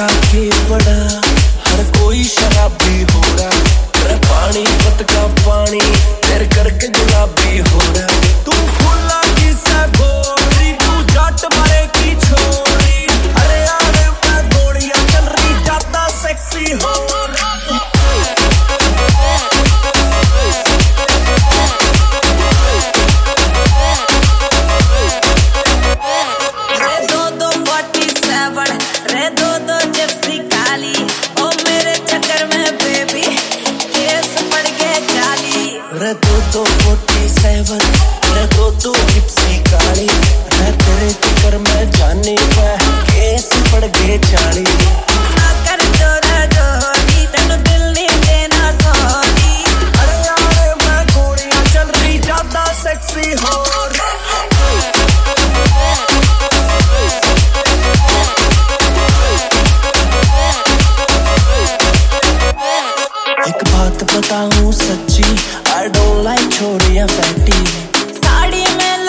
पटाखे बड़ा। हर कोई शराबी हो रहा पानी पटका तो फोर्टी सेवन मैं तो तू जिप्सी काली। मैं तेरे फिकर मैं जाने मैं केस पड़ गए चाली। कर जोरा मैं गोरियाँ चल रही बताऊँ सच्ची आई डोंट लाइक छोरियाँ फैटी साड़ी में